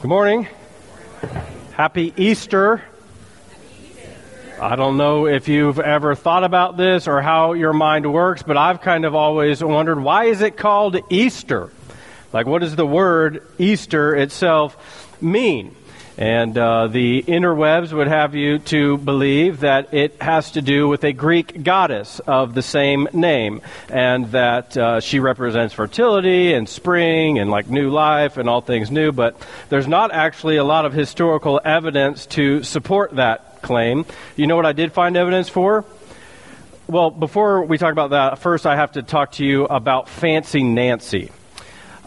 Good morning. Happy Easter. I don't know if you've ever thought about this or how your mind works, but I've kind of always wondered why is it called Easter? Like, what does the word Easter itself mean? And uh, the interwebs would have you to believe that it has to do with a Greek goddess of the same name, and that uh, she represents fertility and spring and like new life and all things new. But there's not actually a lot of historical evidence to support that claim. You know what I did find evidence for? Well, before we talk about that, first I have to talk to you about Fancy Nancy.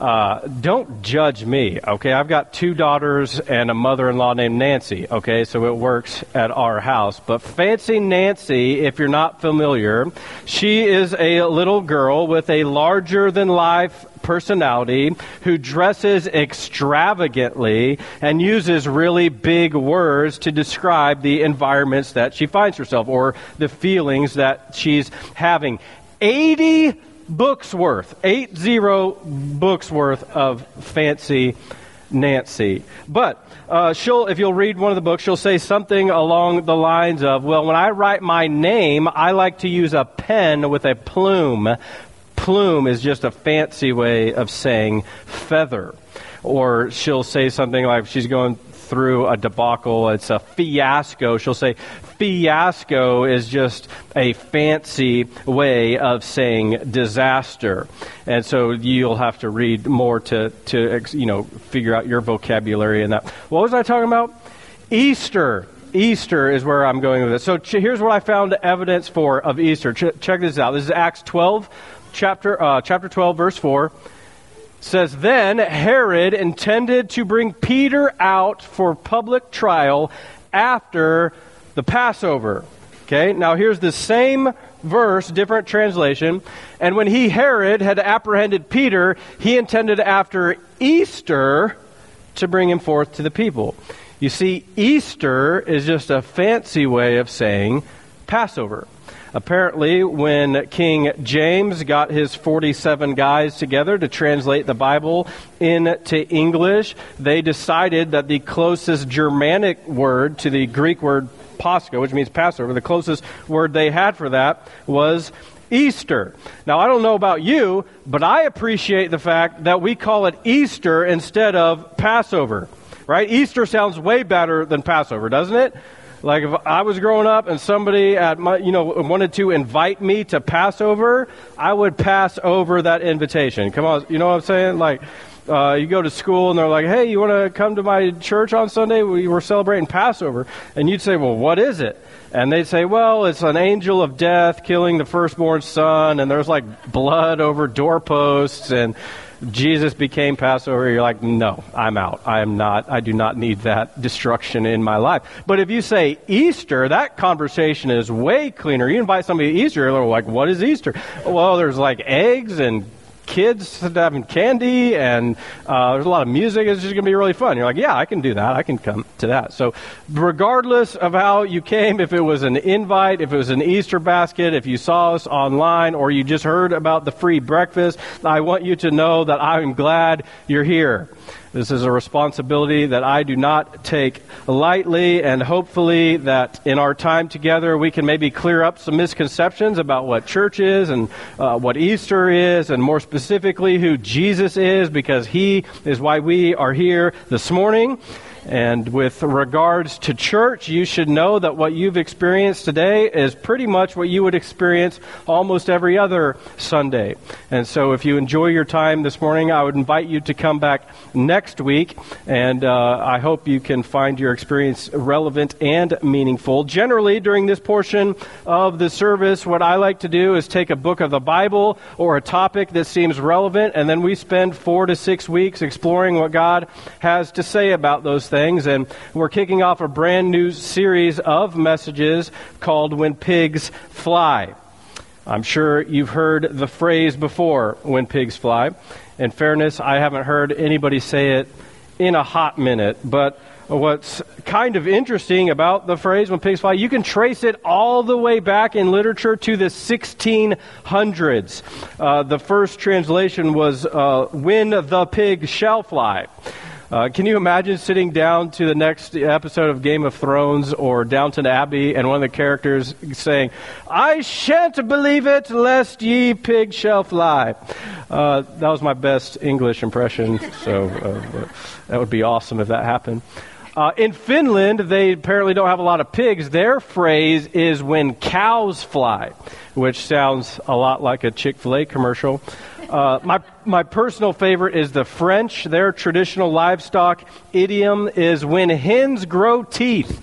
Uh, don't judge me, okay? I've got two daughters and a mother in law named Nancy, okay? So it works at our house. But Fancy Nancy, if you're not familiar, she is a little girl with a larger than life personality who dresses extravagantly and uses really big words to describe the environments that she finds herself or the feelings that she's having. 80 books worth, eight zero books worth of fancy Nancy. But uh, she'll, if you'll read one of the books, she'll say something along the lines of, "Well, when I write my name, I like to use a pen with a plume. Plume is just a fancy way of saying feather." Or she'll say something like she's going through a debacle. It's a fiasco. She'll say fiasco is just a fancy way of saying disaster. And so you'll have to read more to, to you know, figure out your vocabulary and that. What was I talking about? Easter. Easter is where I'm going with it. So ch- here's what I found evidence for of Easter. Ch- check this out. This is Acts 12, chapter, uh, chapter 12, verse 4 says then Herod intended to bring Peter out for public trial after the Passover. Okay, now here's the same verse, different translation. And when he, Herod, had apprehended Peter, he intended after Easter to bring him forth to the people. You see, Easter is just a fancy way of saying Passover. Apparently, when King James got his 47 guys together to translate the Bible into English, they decided that the closest Germanic word to the Greek word Pascha, which means Passover, the closest word they had for that was Easter. Now, I don't know about you, but I appreciate the fact that we call it Easter instead of Passover. Right? Easter sounds way better than Passover, doesn't it? Like if I was growing up and somebody at my, you know, wanted to invite me to Passover, I would pass over that invitation. Come on, you know what I'm saying? Like, uh, you go to school and they're like, hey, you want to come to my church on Sunday? We were celebrating Passover. And you'd say, well, what is it? And they'd say, well, it's an angel of death killing the firstborn son, and there's like blood over doorposts, and Jesus became Passover, you're like, no, I'm out. I am not, I do not need that destruction in my life. But if you say Easter, that conversation is way cleaner. You invite somebody to Easter, they're like, what is Easter? Well, there's like eggs and kids having candy and uh, there's a lot of music. It's just going to be really fun. You're like, yeah, I can do that. I can come to that. So, regardless of how you came, if it was an invite, if it was an Easter basket, if you saw us online, or you just heard about the free breakfast, I want you to know that I'm glad you're here. This is a responsibility that I do not take lightly, and hopefully, that in our time together, we can maybe clear up some misconceptions about what church is and uh, what Easter is, and more specifically, who Jesus is, because He is why we are here this morning. And with regards to church, you should know that what you've experienced today is pretty much what you would experience almost every other Sunday. And so if you enjoy your time this morning, I would invite you to come back next week. And uh, I hope you can find your experience relevant and meaningful. Generally, during this portion of the service, what I like to do is take a book of the Bible or a topic that seems relevant, and then we spend four to six weeks exploring what God has to say about those things. And we're kicking off a brand new series of messages called When Pigs Fly. I'm sure you've heard the phrase before, when pigs fly. In fairness, I haven't heard anybody say it in a hot minute, but what's kind of interesting about the phrase when pigs fly, you can trace it all the way back in literature to the 1600s. Uh, the first translation was uh, when the pig shall fly. Uh, can you imagine sitting down to the next episode of Game of Thrones or Downton Abbey and one of the characters saying, I shan't believe it lest ye pig shall fly? Uh, that was my best English impression, so uh, that would be awesome if that happened. Uh, in Finland, they apparently don't have a lot of pigs. Their phrase is when cows fly, which sounds a lot like a Chick fil A commercial. Uh, my, my personal favorite is the French. Their traditional livestock idiom is when hens grow teeth.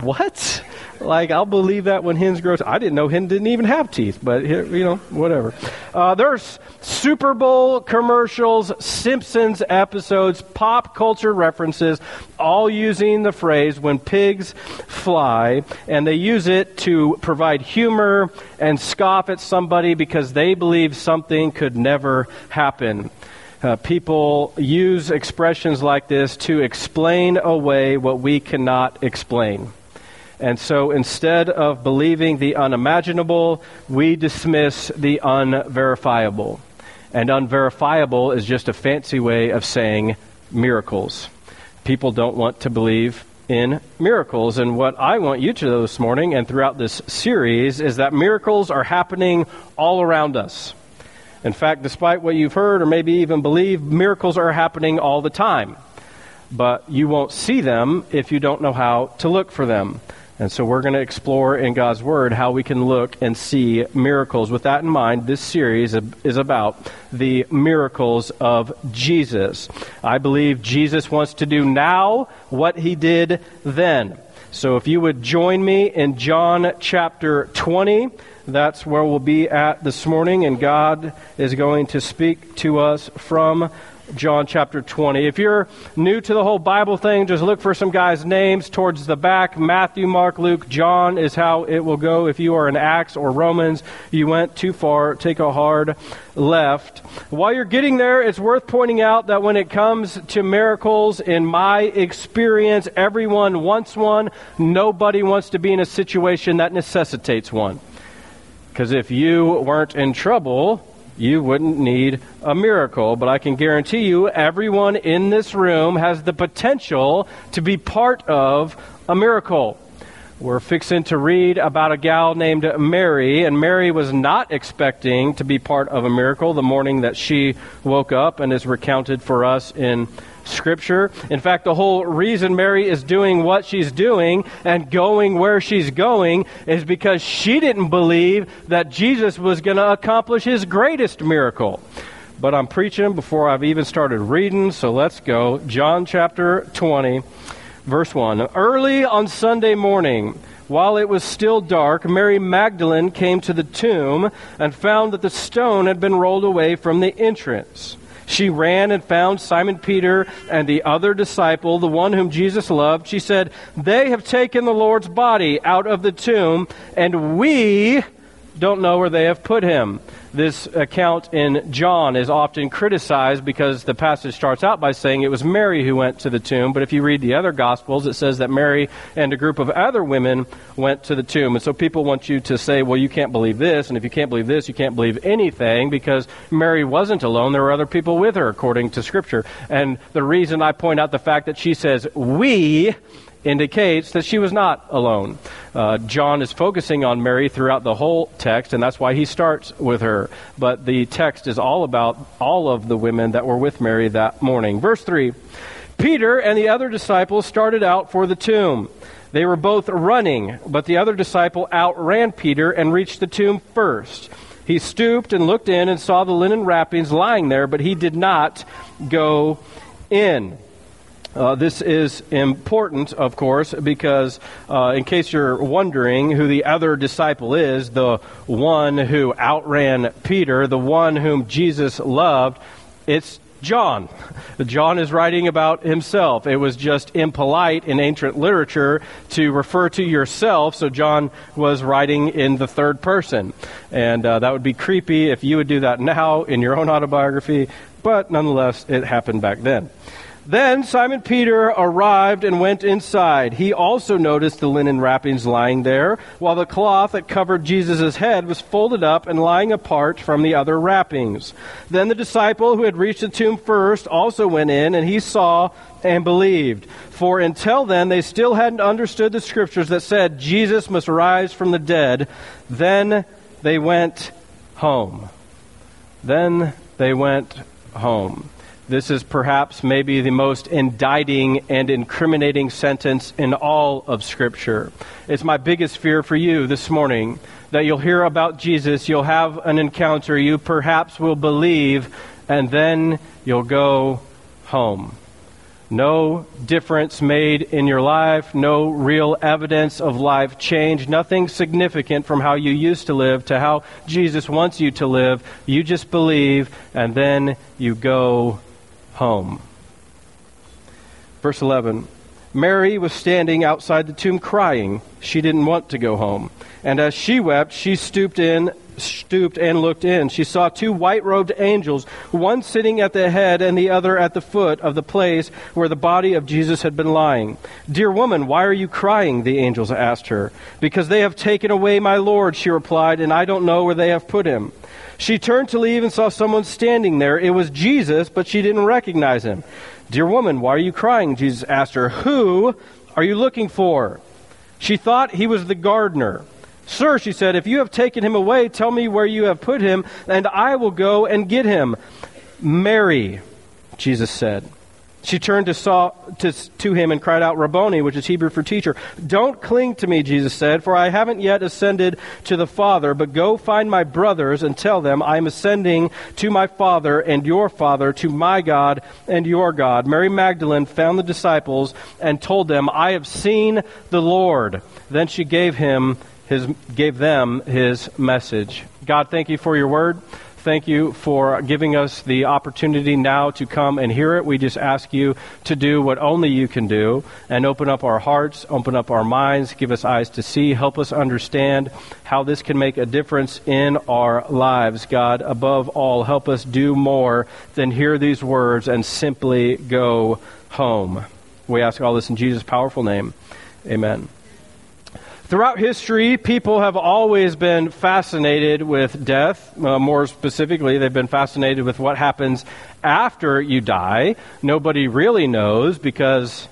What? Like, I'll believe that when hens grow. T- I didn't know hen didn't even have teeth, but you know, whatever. Uh, there's Super Bowl commercials, Simpsons episodes, pop culture references, all using the phrase "when pigs fly," and they use it to provide humor and scoff at somebody because they believe something could never happen. Uh, people use expressions like this to explain away what we cannot explain. And so instead of believing the unimaginable, we dismiss the unverifiable. And unverifiable is just a fancy way of saying miracles. People don't want to believe in miracles. And what I want you to know this morning and throughout this series is that miracles are happening all around us. In fact, despite what you've heard or maybe even believe, miracles are happening all the time. But you won't see them if you don't know how to look for them. And so we're going to explore in God's Word how we can look and see miracles. With that in mind, this series is about the miracles of Jesus. I believe Jesus wants to do now what he did then. So if you would join me in John chapter 20, that's where we'll be at this morning, and God is going to speak to us from John chapter 20. If you're new to the whole Bible thing, just look for some guys' names towards the back. Matthew, Mark, Luke, John is how it will go. If you are in Acts or Romans, you went too far, take a hard left. While you're getting there, it's worth pointing out that when it comes to miracles, in my experience, everyone wants one. Nobody wants to be in a situation that necessitates one. Because if you weren't in trouble, you wouldn't need a miracle. But I can guarantee you, everyone in this room has the potential to be part of a miracle. We're fixing to read about a gal named Mary, and Mary was not expecting to be part of a miracle the morning that she woke up and is recounted for us in Scripture. In fact, the whole reason Mary is doing what she's doing and going where she's going is because she didn't believe that Jesus was going to accomplish his greatest miracle. But I'm preaching before I've even started reading, so let's go. John chapter 20, verse 1. Early on Sunday morning, while it was still dark, Mary Magdalene came to the tomb and found that the stone had been rolled away from the entrance. She ran and found Simon Peter and the other disciple, the one whom Jesus loved. She said, They have taken the Lord's body out of the tomb, and we don't know where they have put him. This account in John is often criticized because the passage starts out by saying it was Mary who went to the tomb, but if you read the other Gospels, it says that Mary and a group of other women went to the tomb. And so people want you to say, well, you can't believe this, and if you can't believe this, you can't believe anything because Mary wasn't alone. There were other people with her, according to Scripture. And the reason I point out the fact that she says, we, indicates that she was not alone. Uh, John is focusing on Mary throughout the whole text, and that's why he starts with her. But the text is all about all of the women that were with Mary that morning. Verse 3 Peter and the other disciples started out for the tomb. They were both running, but the other disciple outran Peter and reached the tomb first. He stooped and looked in and saw the linen wrappings lying there, but he did not go in. Uh, this is important, of course, because uh, in case you're wondering who the other disciple is, the one who outran Peter, the one whom Jesus loved, it's John. John is writing about himself. It was just impolite in ancient literature to refer to yourself, so John was writing in the third person. And uh, that would be creepy if you would do that now in your own autobiography, but nonetheless, it happened back then. Then Simon Peter arrived and went inside. He also noticed the linen wrappings lying there, while the cloth that covered Jesus' head was folded up and lying apart from the other wrappings. Then the disciple who had reached the tomb first also went in, and he saw and believed. For until then they still hadn't understood the scriptures that said Jesus must rise from the dead. Then they went home. Then they went home. This is perhaps maybe the most indicting and incriminating sentence in all of Scripture. It's my biggest fear for you this morning that you'll hear about Jesus, you'll have an encounter, you perhaps will believe, and then you'll go home. No difference made in your life, no real evidence of life change, nothing significant from how you used to live to how Jesus wants you to live. You just believe, and then you go home. Verse 11 Mary was standing outside the tomb crying. She didn't want to go home. And as she wept, she stooped in stooped and looked in. She saw two white robed angels, one sitting at the head and the other at the foot of the place where the body of Jesus had been lying. Dear woman, why are you crying? The angels asked her. Because they have taken away my Lord, she replied, and I don't know where they have put him. She turned to leave and saw someone standing there. It was Jesus, but she didn't recognize him. Dear woman, why are you crying? Jesus asked her. Who are you looking for? She thought he was the gardener. Sir, she said, if you have taken him away, tell me where you have put him, and I will go and get him. Mary, Jesus said. She turned to, saw, to, to, him and cried out, Rabboni, which is Hebrew for teacher. Don't cling to me, Jesus said, for I haven't yet ascended to the Father, but go find my brothers and tell them I am ascending to my Father and your Father, to my God and your God. Mary Magdalene found the disciples and told them, I have seen the Lord. Then she gave him his, gave them his message. God, thank you for your word. Thank you for giving us the opportunity now to come and hear it. We just ask you to do what only you can do and open up our hearts, open up our minds, give us eyes to see, help us understand how this can make a difference in our lives. God, above all, help us do more than hear these words and simply go home. We ask all this in Jesus' powerful name. Amen. Throughout history, people have always been fascinated with death. Uh, more specifically, they've been fascinated with what happens after you die. Nobody really knows because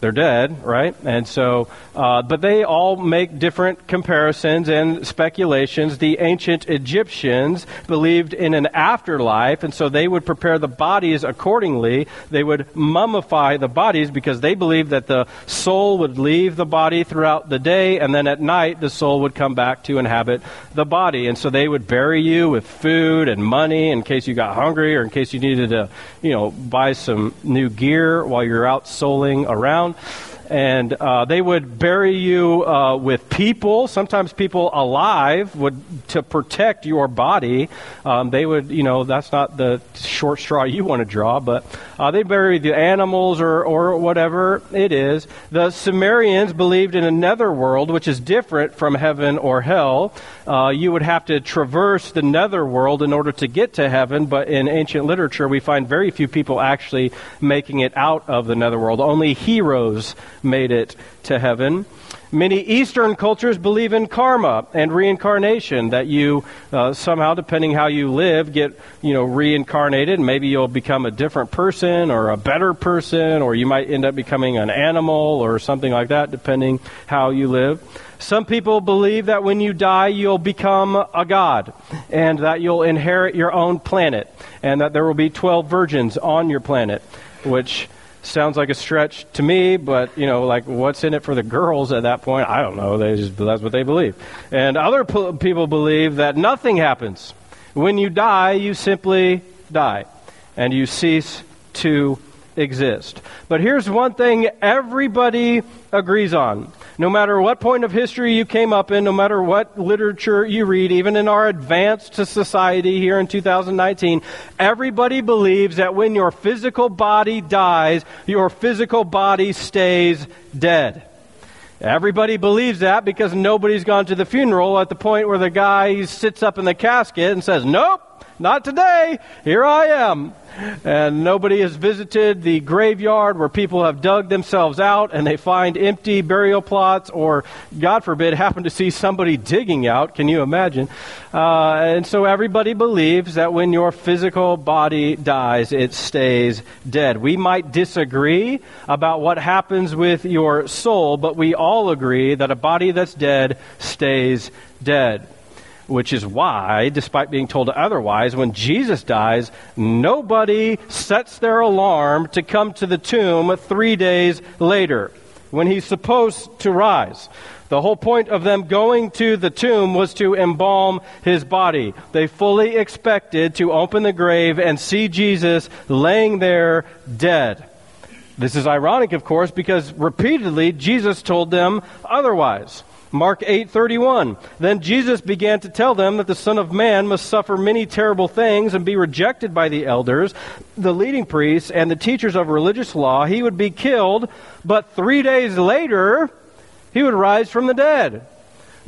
they're dead, right? And so, uh, but they all make different comparisons and speculations. The ancient Egyptians believed in an afterlife, and so they would prepare the bodies accordingly. They would mummify the bodies because they believed that the soul would leave the body throughout the day, and then at night the soul would come back to inhabit the body. And so they would bury you with food and money in case you got hungry or in case you needed to, you know, buy some new gear while you're out souling around down and uh, they would bury you uh, with people, sometimes people alive, would to protect your body. Um, they would, you know, that's not the short straw you want to draw, but uh, they bury the animals or or whatever it is. The Sumerians believed in a netherworld, which is different from heaven or hell. Uh, you would have to traverse the netherworld in order to get to heaven, but in ancient literature, we find very few people actually making it out of the netherworld. Only heroes made it to heaven. Many Eastern cultures believe in karma and reincarnation, that you uh, somehow, depending how you live, get you know reincarnated. Maybe you'll become a different person or a better person, or you might end up becoming an animal or something like that, depending how you live. Some people believe that when you die, you'll become a god and that you'll inherit your own planet and that there will be 12 virgins on your planet, which sounds like a stretch to me, but you know, like what's in it for the girls at that point? I don't know. They just, that's what they believe. And other p- people believe that nothing happens. When you die, you simply die and you cease to exist. But here's one thing everybody agrees on. No matter what point of history you came up in, no matter what literature you read, even in our advanced society here in 2019, everybody believes that when your physical body dies, your physical body stays dead. Everybody believes that because nobody's gone to the funeral at the point where the guy sits up in the casket and says, Nope, not today. Here I am. And nobody has visited the graveyard where people have dug themselves out and they find empty burial plots or, God forbid, happen to see somebody digging out. Can you imagine? Uh, and so everybody believes that when your physical body dies, it stays dead. We might disagree about what happens with your soul, but we all agree that a body that's dead stays dead which is why, despite being told otherwise, when Jesus dies, nobody sets their alarm to come to the tomb three days later when he's supposed to rise. The whole point of them going to the tomb was to embalm his body. They fully expected to open the grave and see Jesus laying there dead. This is ironic, of course, because repeatedly Jesus told them otherwise. Mark 8:31 Then Jesus began to tell them that the son of man must suffer many terrible things and be rejected by the elders, the leading priests and the teachers of religious law. He would be killed, but 3 days later he would rise from the dead.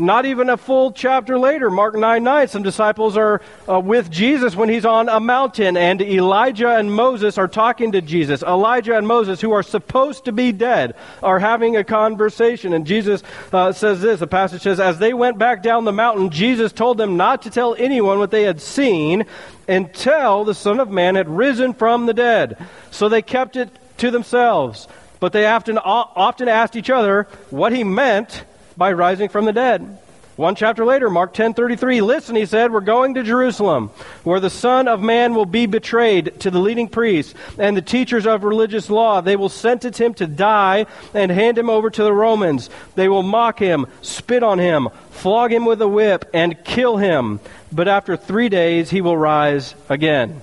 Not even a full chapter later, Mark 9 9, some disciples are uh, with Jesus when he's on a mountain, and Elijah and Moses are talking to Jesus. Elijah and Moses, who are supposed to be dead, are having a conversation. And Jesus uh, says this the passage says, As they went back down the mountain, Jesus told them not to tell anyone what they had seen until the Son of Man had risen from the dead. So they kept it to themselves. But they often, often asked each other what he meant by rising from the dead. One chapter later, Mark 10:33, listen, he said, we're going to Jerusalem, where the Son of Man will be betrayed to the leading priests and the teachers of religious law. They will sentence him to die and hand him over to the Romans. They will mock him, spit on him, flog him with a whip, and kill him. But after 3 days he will rise again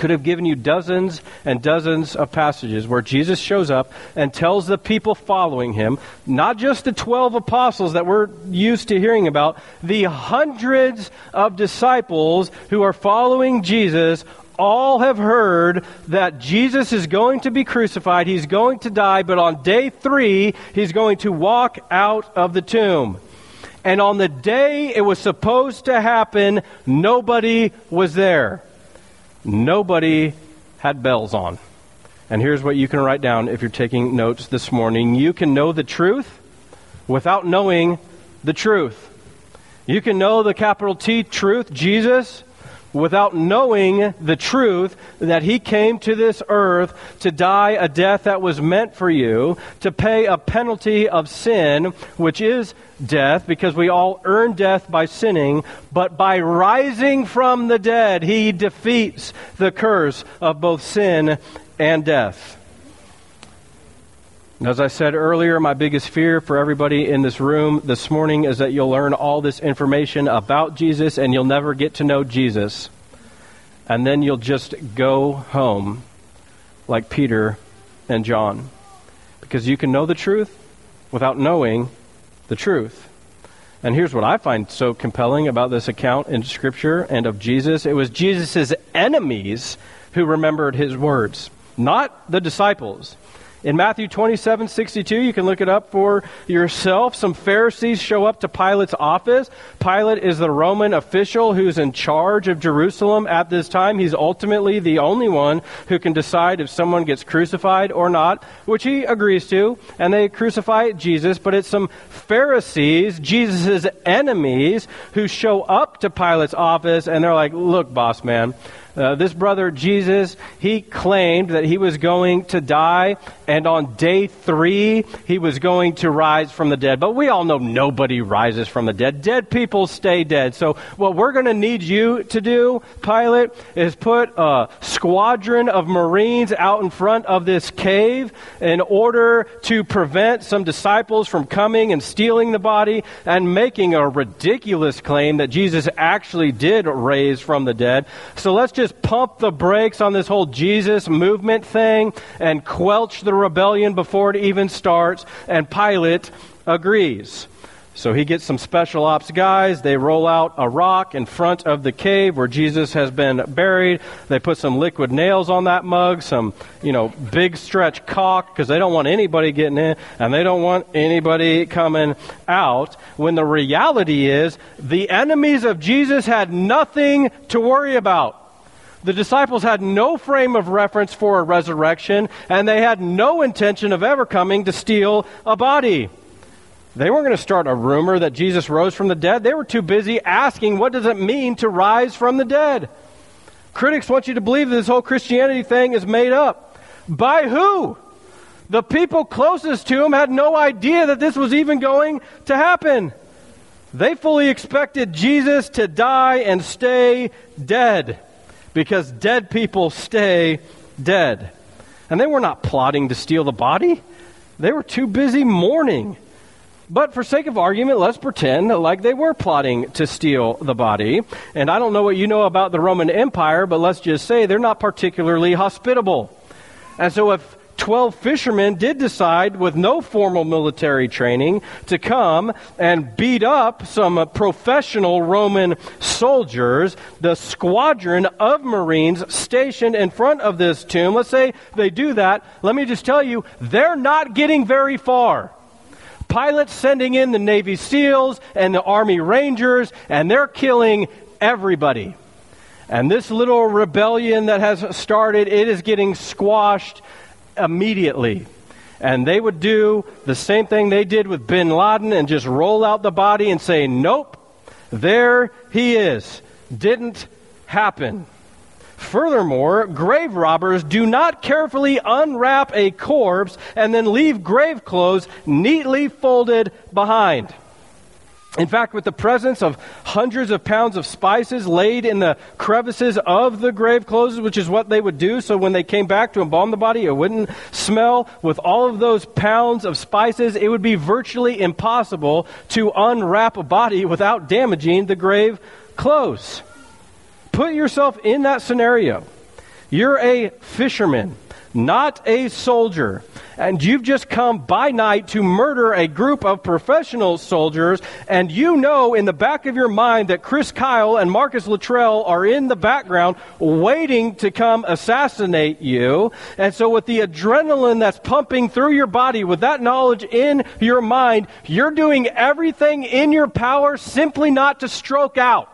could have given you dozens and dozens of passages where Jesus shows up and tells the people following him, not just the 12 apostles that we're used to hearing about, the hundreds of disciples who are following Jesus all have heard that Jesus is going to be crucified, he's going to die, but on day three, he's going to walk out of the tomb. And on the day it was supposed to happen, nobody was there. Nobody had bells on. And here's what you can write down if you're taking notes this morning. You can know the truth without knowing the truth. You can know the capital T truth, Jesus, without knowing the truth that he came to this earth to die a death that was meant for you, to pay a penalty of sin, which is death, because we all earn death by sinning, but by rising from the dead, he defeats the curse of both sin and death. As I said earlier, my biggest fear for everybody in this room this morning is that you'll learn all this information about Jesus and you'll never get to know Jesus. And then you'll just go home like Peter and John. Because you can know the truth without knowing the truth. And here's what I find so compelling about this account in Scripture and of Jesus it was Jesus' enemies who remembered his words, not the disciples. In Matthew 27 62, you can look it up for yourself. Some Pharisees show up to Pilate's office. Pilate is the Roman official who's in charge of Jerusalem at this time. He's ultimately the only one who can decide if someone gets crucified or not, which he agrees to. And they crucify Jesus, but it's some Pharisees, Jesus' enemies, who show up to Pilate's office and they're like, look, boss man, uh, this brother Jesus, he claimed that he was going to die, and on day three, he was going to rise from the dead. But we all know nobody rises from the dead. Dead people stay dead. So, what we're going to need you to do, Pilate, is put a squadron of Marines out in front of this cave in order to prevent some disciples from coming and stealing the body and making a ridiculous claim that Jesus actually did raise from the dead. So, let's just pump the brakes on this whole Jesus movement thing and quelch the rebellion before it even starts. And Pilate agrees. So he gets some special ops guys. They roll out a rock in front of the cave where Jesus has been buried. They put some liquid nails on that mug, some, you know, big stretch caulk because they don't want anybody getting in and they don't want anybody coming out. When the reality is the enemies of Jesus had nothing to worry about. The disciples had no frame of reference for a resurrection, and they had no intention of ever coming to steal a body. They weren't going to start a rumor that Jesus rose from the dead. They were too busy asking, what does it mean to rise from the dead? Critics want you to believe that this whole Christianity thing is made up. By who? The people closest to him had no idea that this was even going to happen. They fully expected Jesus to die and stay dead because dead people stay dead. And they were not plotting to steal the body, they were too busy mourning. But for sake of argument, let's pretend like they were plotting to steal the body. And I don't know what you know about the Roman Empire, but let's just say they're not particularly hospitable. And so if 12 fishermen did decide, with no formal military training, to come and beat up some professional Roman soldiers. The squadron of Marines stationed in front of this tomb, let's say they do that, let me just tell you, they're not getting very far. Pilate's sending in the Navy SEALs and the Army Rangers, and they're killing everybody. And this little rebellion that has started, it is getting squashed immediately. And they would do the same thing they did with bin Laden and just roll out the body and say, Nope, there he is. Didn't happen. Furthermore, grave robbers do not carefully unwrap a corpse and then leave grave clothes neatly folded behind. In fact, with the presence of hundreds of pounds of spices laid in the crevices of the grave clothes, which is what they would do, so when they came back to embalm the body, it wouldn't smell. With all of those pounds of spices, it would be virtually impossible to unwrap a body without damaging the grave clothes. Put yourself in that scenario. You're a fisherman, not a soldier, and you've just come by night to murder a group of professional soldiers, and you know in the back of your mind that Chris Kyle and Marcus Luttrell are in the background waiting to come assassinate you. And so, with the adrenaline that's pumping through your body, with that knowledge in your mind, you're doing everything in your power simply not to stroke out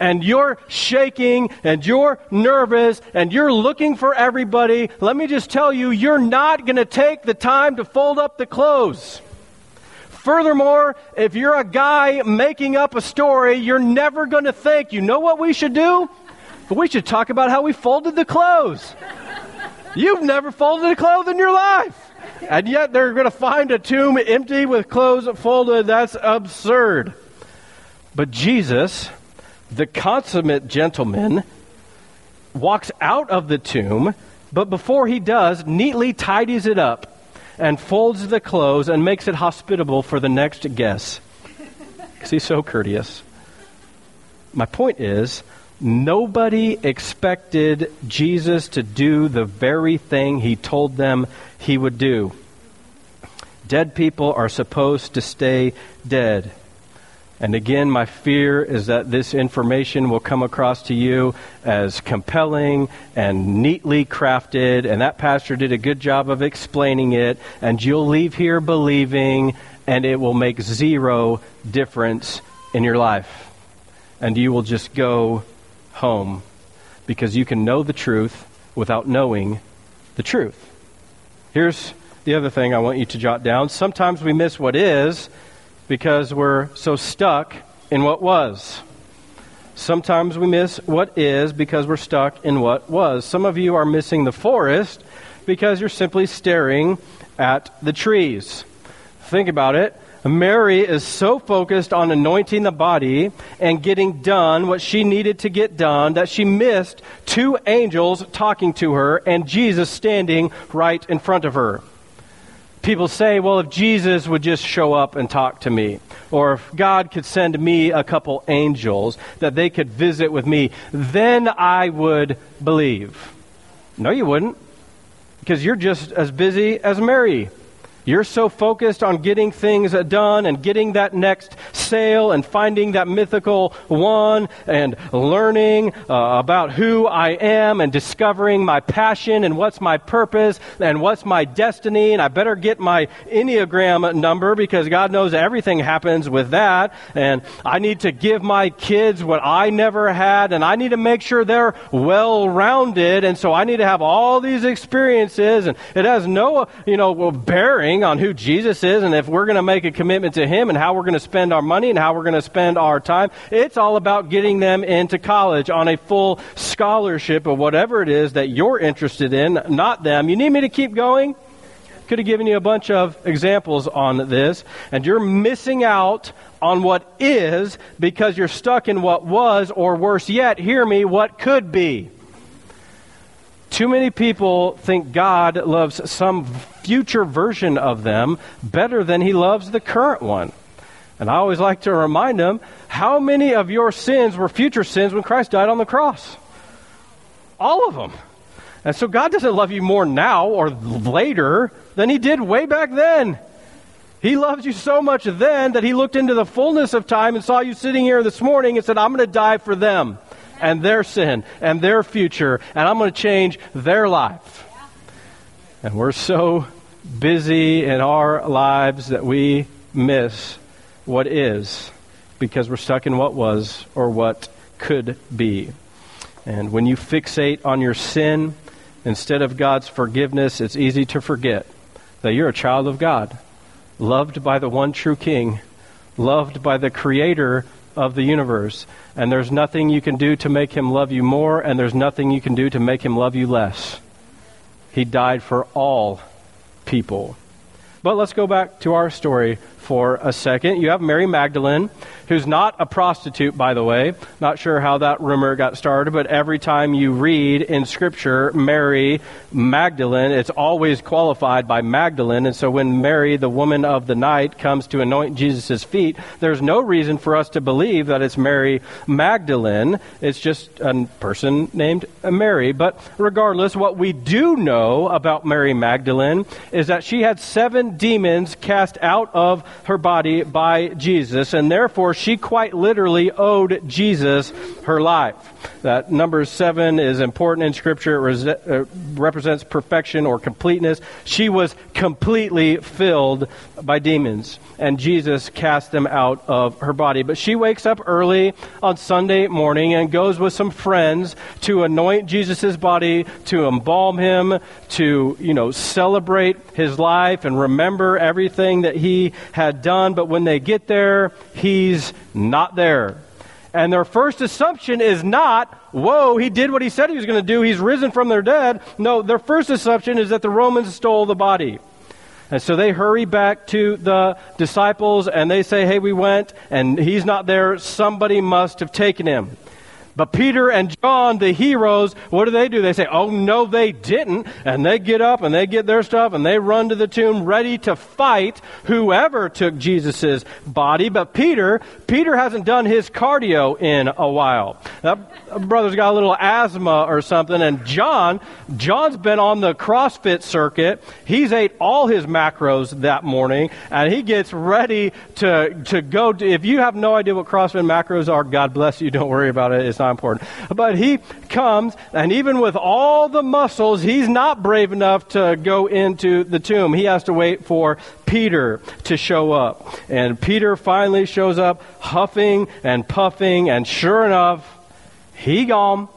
and you're shaking and you're nervous and you're looking for everybody, let me just tell you, you're not going to take the time to fold up the clothes. Furthermore, if you're a guy making up a story, you're never going to think, you know what we should do? We should talk about how we folded the clothes. You've never folded a cloth in your life. And yet they're going to find a tomb empty with clothes folded. That's absurd. But Jesus the consummate gentleman walks out of the tomb, but before he does, neatly tidies it up and folds the clothes and makes it hospitable for the next guest. Because he's so courteous. My point is, nobody expected Jesus to do the very thing he told them he would do. Dead people are supposed to stay dead. And again, my fear is that this information will come across to you as compelling and neatly crafted, and that pastor did a good job of explaining it, and you'll leave here believing, and it will make zero difference in your life. And you will just go home because you can know the truth without knowing the truth. Here's the other thing I want you to jot down. Sometimes we miss what is because we're so stuck in what was. Sometimes we miss what is because we're stuck in what was. Some of you are missing the forest because you're simply staring at the trees. Think about it. Mary is so focused on anointing the body and getting done what she needed to get done that she missed two angels talking to her and Jesus standing right in front of her people say, well, if Jesus would just show up and talk to me, or if God could send me a couple angels that they could visit with me, then I would believe. No, you wouldn't, because you're just as busy as Mary. You're so focused on getting things done and getting that next sale and finding that mythical one and learning uh, about who I am and discovering my passion and what's my purpose and what's my destiny. And I better get my Enneagram number because God knows everything happens with that. And I need to give my kids what I never had and I need to make sure they're well rounded. And so I need to have all these experiences and it has no, you know, bearing on who Jesus is and if we're going to make a commitment to Him and how we're going to spend our money and how we're going to spend our time. It's all about getting them into college on a full scholarship or whatever it is that you're interested in, not them. You need me to keep going? Could have given you a bunch of examples on this, and you're missing out on what is because you're stuck in what was, or worse yet, hear me, what could be. Too many people think God loves some future version of them better than he loves the current one. And I always like to remind them how many of your sins were future sins when Christ died on the cross? All of them. And so God doesn't love you more now or later than he did way back then. He loves you so much then that he looked into the fullness of time and saw you sitting here this morning and said, I'm going to die for them and their sin and their future, and I'm going to change their life. And we're so busy in our lives that we miss what is because we're stuck in what was or what could be. And when you fixate on your sin instead of God's forgiveness, it's easy to forget that you're a child of God, loved by the one true King, loved by the Creator of the universe. And there's nothing you can do to make him love you more, and there's nothing you can do to make him love you less. He died for all people. But let's go back to our story for a second. You have Mary Magdalene, who's not a prostitute, by the way. Not sure how that rumor got started, but every time you read in Scripture Mary Magdalene, it's always qualified by Magdalene. And so when Mary, the woman of the night, comes to anoint Jesus' feet, there's no reason for us to believe that it's Mary Magdalene. It's just a person named Mary. But regardless, what we do know about Mary Magdalene is that she had seven demons cast out of her body by Jesus, and therefore she quite literally owed Jesus her life. That number seven is important in Scripture. It uh, represents perfection or completeness. She was completely filled by demons, and Jesus cast them out of her body. But she wakes up early on Sunday morning and goes with some friends to anoint Jesus' body, to embalm him, to, you know, celebrate his life and remember everything that he had done. But when they get there, he's not there. And their first assumption is not, whoa, he did what he said he was going to do. He's risen from their dead. No, their first assumption is that the Romans stole the body. And so they hurry back to the disciples and they say, hey, we went and he's not there. Somebody must have taken him. But Peter and John, the heroes, what do they do? They say, Oh, no, they didn't. And they get up and they get their stuff and they run to the tomb ready to fight whoever took Jesus' body. But Peter, Peter hasn't done his cardio in a while. That brother's got a little asthma or something. And John, John's been on the CrossFit circuit. He's ate all his macros that morning and he gets ready to, to go. To, if you have no idea what CrossFit macros are, God bless you. Don't worry about it. It's not not important. But he comes, and even with all the muscles, he's not brave enough to go into the tomb. He has to wait for Peter to show up. And Peter finally shows up, huffing and puffing, and sure enough, he gone.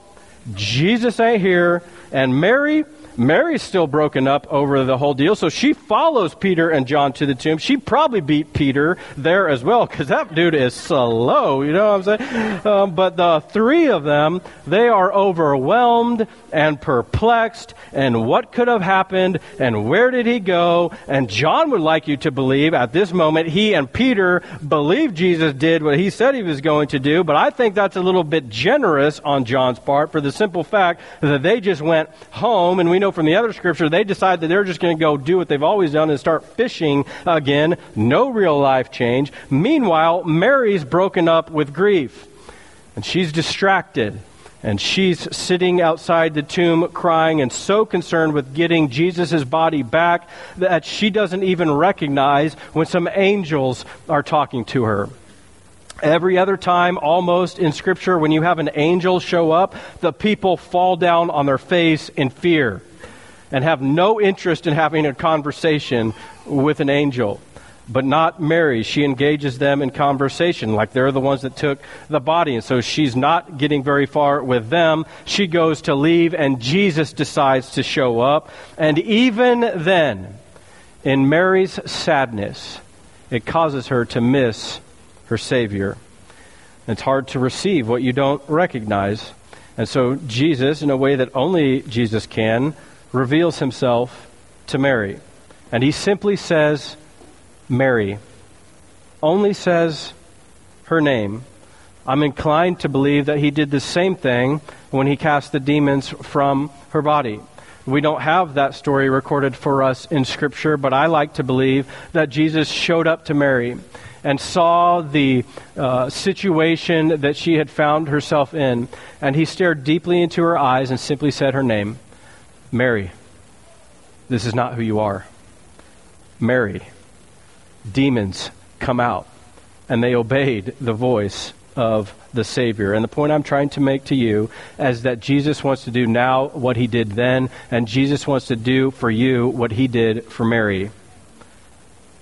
Jesus ain't here. And Mary Mary's still broken up over the whole deal, so she follows Peter and John to the tomb. She probably beat Peter there as well, because that dude is slow, you know what I'm saying? Um, but the three of them, they are overwhelmed and perplexed, and what could have happened, and where did he go? And John would like you to believe at this moment he and Peter believe Jesus did what he said he was going to do, but I think that's a little bit generous on John's part for the simple fact that they just went home, and we know know from the other scripture, they decide that they're just going to go do what they've always done and start fishing again. No real life change. Meanwhile, Mary's broken up with grief. And she's distracted. And she's sitting outside the tomb crying and so concerned with getting Jesus' body back that she doesn't even recognize when some angels are talking to her. Every other time, almost in Scripture, when you have an angel show up, the people fall down on their face in fear and have no interest in having a conversation with an angel. But not Mary. She engages them in conversation like they're the ones that took the body. And so she's not getting very far with them. She goes to leave, and Jesus decides to show up. And even then, in Mary's sadness, it causes her to miss her Savior. It's hard to receive what you don't recognize. And so Jesus, in a way that only Jesus can, reveals himself to Mary. And he simply says, Mary. Only says her name. I'm inclined to believe that he did the same thing when he cast the demons from her body. We don't have that story recorded for us in Scripture, but I like to believe that Jesus showed up to Mary and saw the uh, situation that she had found herself in, and he stared deeply into her eyes and simply said her name Mary. This is not who you are. Mary. Demons come out, and they obeyed the voice of the Savior. And the point I'm trying to make to you is that Jesus wants to do now what he did then, and Jesus wants to do for you what he did for Mary.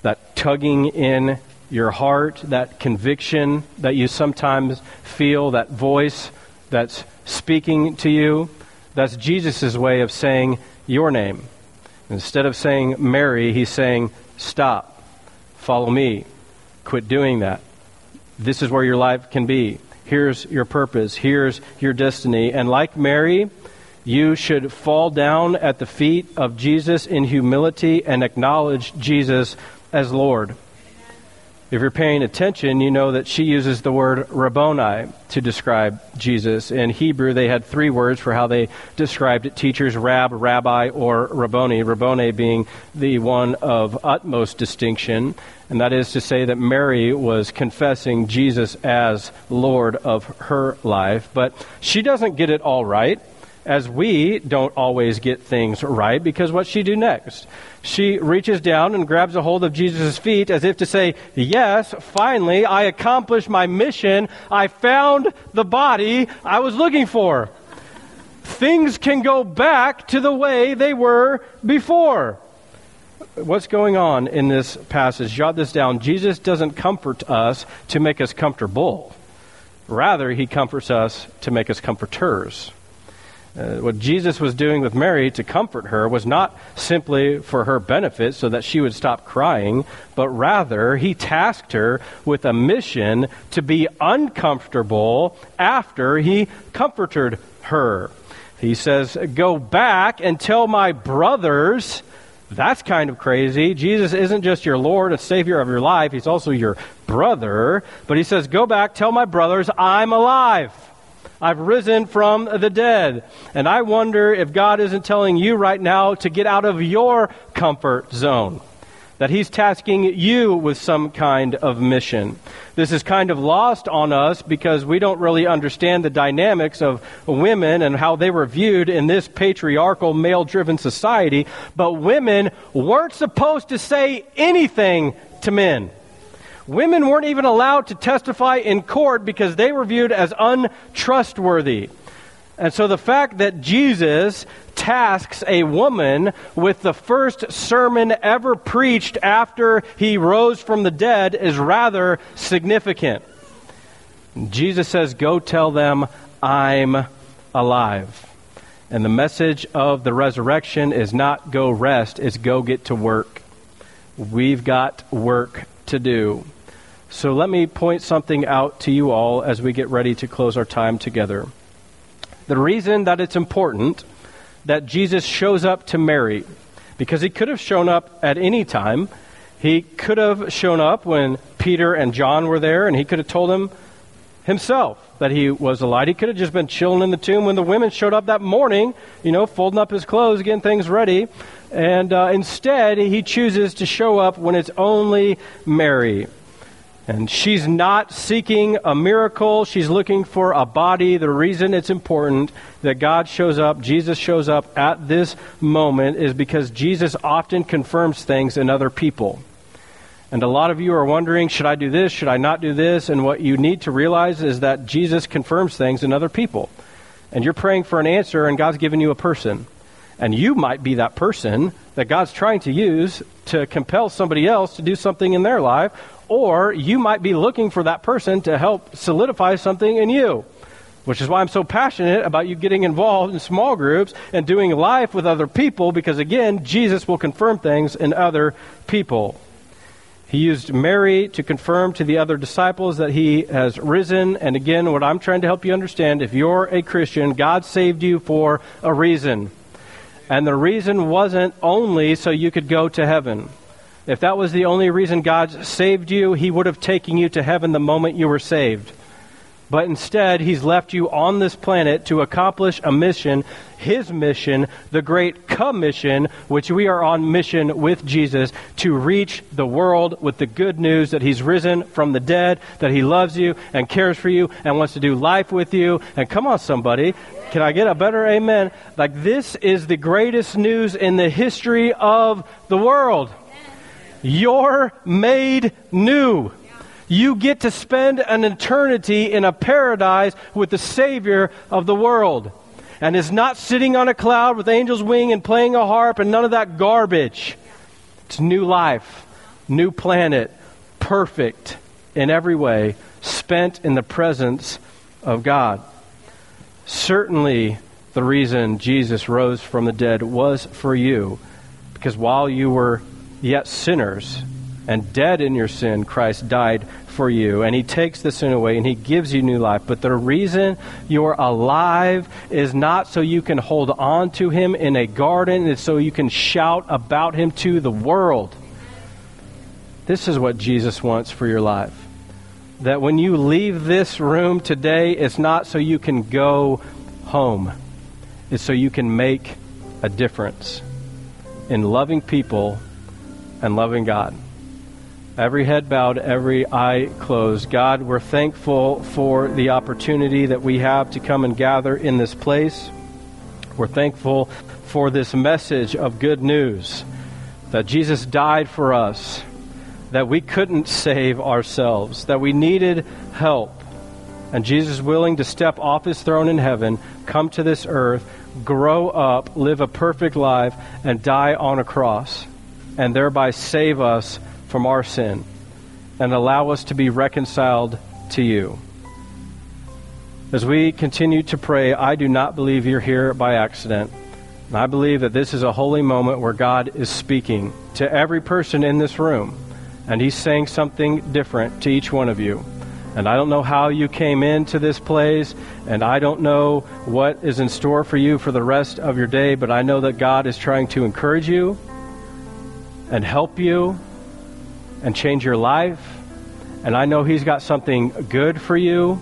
That tugging in your heart, that conviction that you sometimes feel, that voice that's speaking to you, that's Jesus' way of saying your name. Instead of saying Mary, he's saying, Stop, follow me, quit doing that. This is where your life can be. Here's your purpose, here's your destiny. And like Mary, you should fall down at the feet of Jesus in humility and acknowledge Jesus as Lord. If you're paying attention, you know that she uses the word Rabboni to describe Jesus. In Hebrew, they had three words for how they described teachers, rab, rabbi, or Rabboni. Rabboni being the one of utmost distinction. And that is to say that Mary was confessing Jesus as Lord of her life. But she doesn't get it all right as we don't always get things right because what she do next? She reaches down and grabs a hold of Jesus' feet as if to say, Yes, finally, I accomplished my mission. I found the body I was looking for. Things can go back to the way they were before. What's going on in this passage? Jot this down. Jesus doesn't comfort us to make us comfortable. Rather, he comforts us to make us comforters. Uh, what Jesus was doing with Mary to comfort her was not simply for her benefit so that she would stop crying, but rather he tasked her with a mission to be uncomfortable after he comforted her. He says, Go back and tell my brothers. That's kind of crazy. Jesus isn't just your Lord and Savior of your life, He's also your brother. But He says, Go back, tell my brothers, I'm alive. I've risen from the dead. And I wonder if God isn't telling you right now to get out of your comfort zone. That He's tasking you with some kind of mission. This is kind of lost on us because we don't really understand the dynamics of women and how they were viewed in this patriarchal, male driven society. But women weren't supposed to say anything to men. Women weren't even allowed to testify in court because they were viewed as untrustworthy. And so the fact that Jesus tasks a woman with the first sermon ever preached after he rose from the dead is rather significant. Jesus says, Go tell them I'm alive. And the message of the resurrection is not go rest, it's go get to work. We've got work to do. So let me point something out to you all as we get ready to close our time together. The reason that it's important that Jesus shows up to Mary, because he could have shown up at any time. He could have shown up when Peter and John were there, and he could have told them himself that he was alive. He could have just been chilling in the tomb when the women showed up that morning, you know, folding up his clothes, getting things ready. And uh, instead, he chooses to show up when it's only Mary. And she's not seeking a miracle. She's looking for a body. The reason it's important that God shows up, Jesus shows up at this moment, is because Jesus often confirms things in other people. And a lot of you are wondering, should I do this? Should I not do this? And what you need to realize is that Jesus confirms things in other people. And you're praying for an answer, and God's given you a person. And you might be that person that God's trying to use to compel somebody else to do something in their life or you might be looking for that person to help solidify something in you, which is why I'm so passionate about you getting involved in small groups and doing life with other people, because again, Jesus will confirm things in other people. He used Mary to confirm to the other disciples that he has risen. And again, what I'm trying to help you understand if you're a Christian, God saved you for a reason. And the reason wasn't only so you could go to heaven. If that was the only reason God saved you, He would have taken you to heaven the moment you were saved. But instead, He's left you on this planet to accomplish a mission, His mission, the Great Commission, which we are on mission with Jesus to reach the world with the good news that He's risen from the dead, that He loves you and cares for you and wants to do life with you. And come on, somebody. Can I get a better amen? Like, this is the greatest news in the history of the world. You're made new. You get to spend an eternity in a paradise with the Savior of the world. And is not sitting on a cloud with angel's wing and playing a harp and none of that garbage. It's new life, new planet, perfect in every way, spent in the presence of God. Certainly, the reason Jesus rose from the dead was for you, because while you were yet sinners and dead in your sin, Christ died for you. And he takes the sin away and he gives you new life. But the reason you're alive is not so you can hold on to him in a garden, it's so you can shout about him to the world. This is what Jesus wants for your life. That when you leave this room today, it's not so you can go home, it's so you can make a difference in loving people and loving God. Every head bowed, every eye closed. God, we're thankful for the opportunity that we have to come and gather in this place. We're thankful for this message of good news that Jesus died for us, that we couldn't save ourselves, that we needed help. And Jesus is willing to step off his throne in heaven, come to this earth, grow up, live a perfect life, and die on a cross and thereby save us from our sin and allow us to be reconciled to you. As we continue to pray, I do not believe you're here by accident. I believe that this is a holy moment where God is speaking to every person in this room, and He's saying something different to each one of you. And I don't know how you came into this place, and I don't know what is in store for you for the rest of your day, but I know that God is trying to encourage you and help you and change your life. And I know He's got something good for you.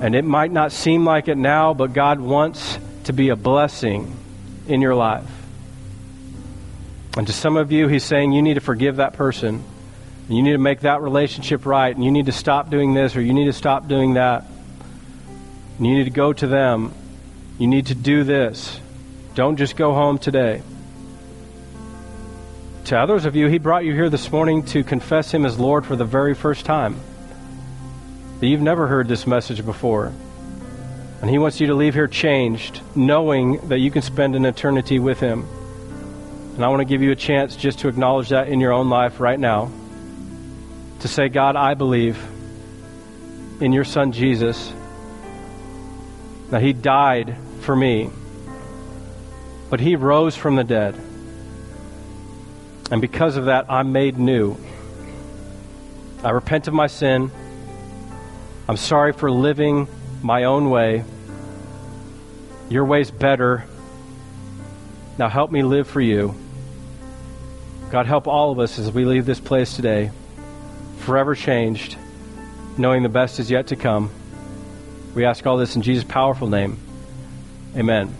And it might not seem like it now, but God wants to be a blessing in your life. And to some of you, He's saying you need to forgive that person. And you need to make that relationship right. And you need to stop doing this or you need to stop doing that. And you need to go to them. You need to do this. Don't just go home today. To others of you, He brought you here this morning to confess Him as Lord for the very first time. That you've never heard this message before. And He wants you to leave here changed, knowing that you can spend an eternity with Him. And I want to give you a chance just to acknowledge that in your own life right now. To say, God, I believe in your Son Jesus, that He died for me, but He rose from the dead and because of that, I'm made new. I repent of my sin. I'm sorry for living my own way. Your way's better. Now help me live for you. God, help all of us as we leave this place today, forever changed, knowing the best is yet to come. We ask all this in Jesus' powerful name. Amen.